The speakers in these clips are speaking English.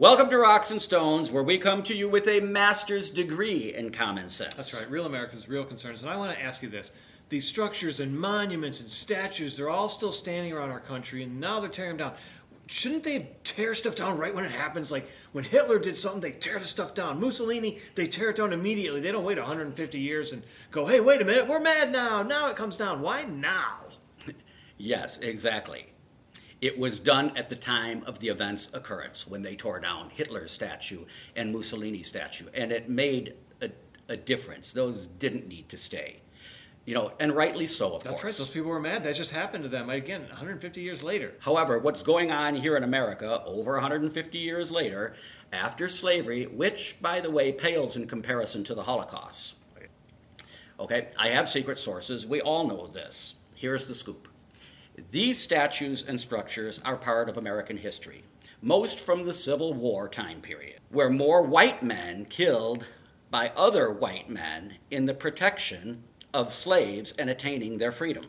Welcome to Rocks and Stones, where we come to you with a master's degree in common sense. That's right, real Americans, real concerns. And I want to ask you this. These structures and monuments and statues, they're all still standing around our country, and now they're tearing them down. Shouldn't they tear stuff down right when it happens? Like when Hitler did something, they tear the stuff down. Mussolini, they tear it down immediately. They don't wait 150 years and go, hey, wait a minute, we're mad now. Now it comes down. Why now? Yes, exactly. It was done at the time of the event's occurrence when they tore down Hitler's statue and Mussolini's statue, and it made a, a difference. Those didn't need to stay. You know, and rightly so, of That's course. right, those people were mad. That just happened to them, again, 150 years later. However, what's going on here in America over 150 years later, after slavery, which, by the way, pales in comparison to the Holocaust. Okay, I have secret sources. We all know this. Here's the scoop. These statues and structures are part of American history, most from the Civil War time period, where more white men killed by other white men in the protection of slaves and attaining their freedom.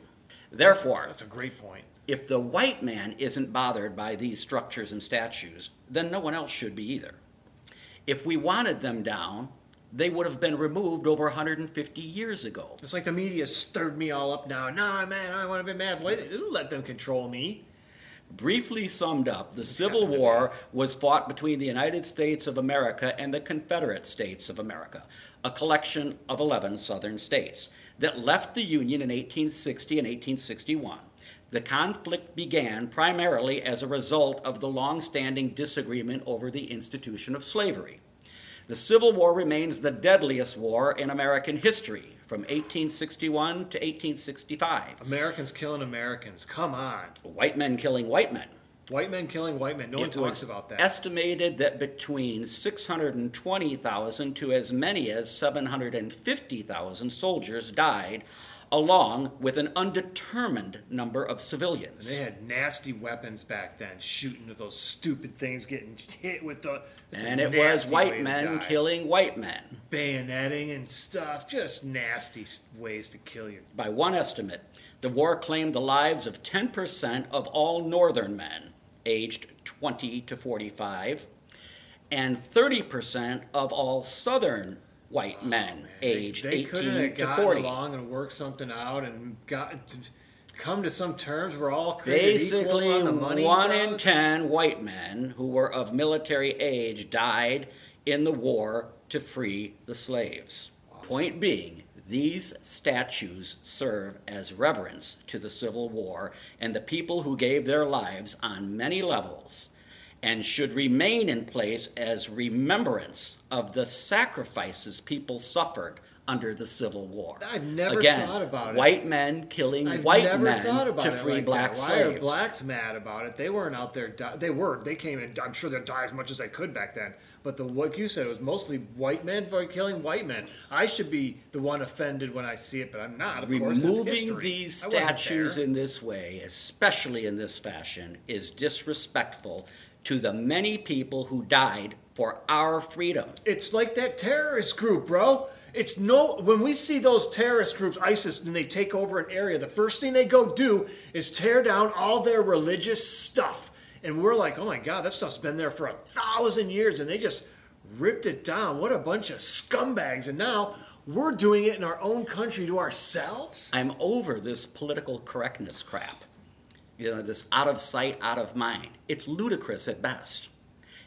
Therefore, That's a great point. if the white man isn't bothered by these structures and statues, then no one else should be either. If we wanted them down, they would have been removed over 150 years ago. It's like the media stirred me all up now. No, man, I want to be mad. Wait, let them control me. Briefly summed up, the Civil War was fought between the United States of America and the Confederate States of America, a collection of 11 southern states that left the Union in 1860 and 1861. The conflict began primarily as a result of the long-standing disagreement over the institution of slavery. The Civil War remains the deadliest war in American history from 1861 to 1865. Americans killing Americans. Come on. White men killing white men. White men killing white men. No one talks about that. Estimated that between 620,000 to as many as 750,000 soldiers died, along with an undetermined number of civilians. they had nasty weapons back then, shooting with those stupid things, getting hit with the. and it was white men killing white men. bayoneting and stuff. Just nasty ways to kill you. By one estimate, the war claimed the lives of 10% of all northern men aged 20 to 45 and 30% of all southern white men aged Oh, they 18 couldn't have to 40. along and worked something out and got to come to some terms. We're all Basically, equal on the money. one in ten white men who were of military age died in the war to free the slaves. Point being, these statues serve as reverence to the Civil War and the people who gave their lives on many levels and should remain in place as remembrance of the sacrifices people suffered under the Civil War. I've never Again, thought about it. white men killing I've white never men thought about to free like black that. Why slaves. are blacks mad about it? They weren't out there. Di- they were. They came in. I'm sure they'd die as much as they could back then. But the like you said, it was mostly white men for killing white men. I should be the one offended when I see it, but I'm not. Of course, Removing history. these statues in this way, especially in this fashion, is disrespectful to the many people who died for our freedom. It's like that terrorist group, bro. It's no when we see those terrorist groups, ISIS, and they take over an area, the first thing they go do is tear down all their religious stuff. And we're like, oh my god, that stuff's been there for a thousand years, and they just ripped it down. What a bunch of scumbags. And now we're doing it in our own country to ourselves? I'm over this political correctness crap. You know, this out of sight, out of mind. It's ludicrous at best.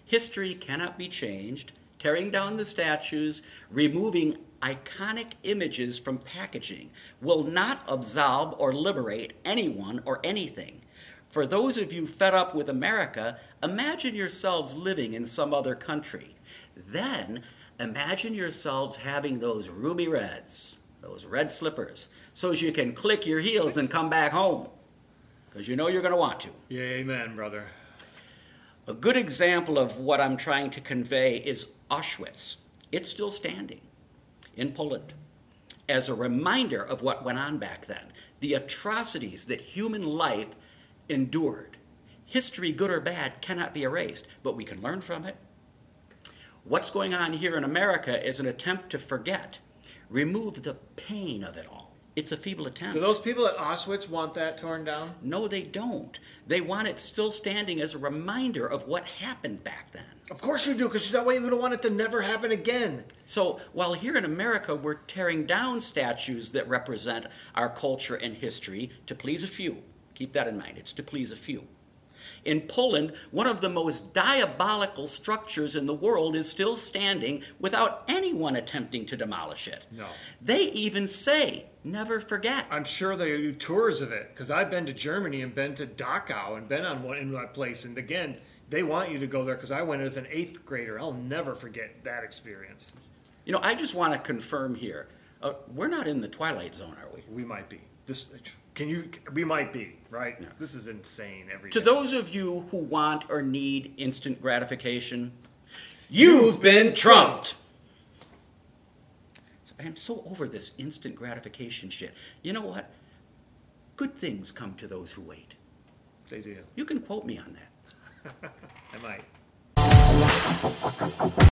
History cannot be changed. Tearing down the statues, removing iconic images from packaging will not absolve or liberate anyone or anything. For those of you fed up with America, imagine yourselves living in some other country. Then imagine yourselves having those ruby reds, those red slippers, so as you can click your heels and come back home. Because you know you're going to want to. Yeah, amen, brother. A good example of what I'm trying to convey is Auschwitz. It's still standing in Poland as a reminder of what went on back then, the atrocities that human life endured. History, good or bad, cannot be erased, but we can learn from it. What's going on here in America is an attempt to forget, remove the pain of it all. It's a feeble attempt. Do those people at Auschwitz want that torn down? No, they don't. They want it still standing as a reminder of what happened back then. Of course you do, because that way you don't want it to never happen again. So while here in America we're tearing down statues that represent our culture and history to please a few, keep that in mind, it's to please a few. In Poland, one of the most diabolical structures in the world is still standing without anyone attempting to demolish it. No. They even say, never forget. I'm sure they do tours of it, because I've been to Germany and been to Dachau and been on one in that place. And again, they want you to go there because I went as an eighth grader. I'll never forget that experience. You know, I just want to confirm here uh, we're not in the twilight zone, are we? We might be. This can you? We might be right. This is insane. Every To day. those of you who want or need instant gratification, you've been trumped. I am so over this instant gratification shit. You know what? Good things come to those who wait. they do. You can quote me on that. I might.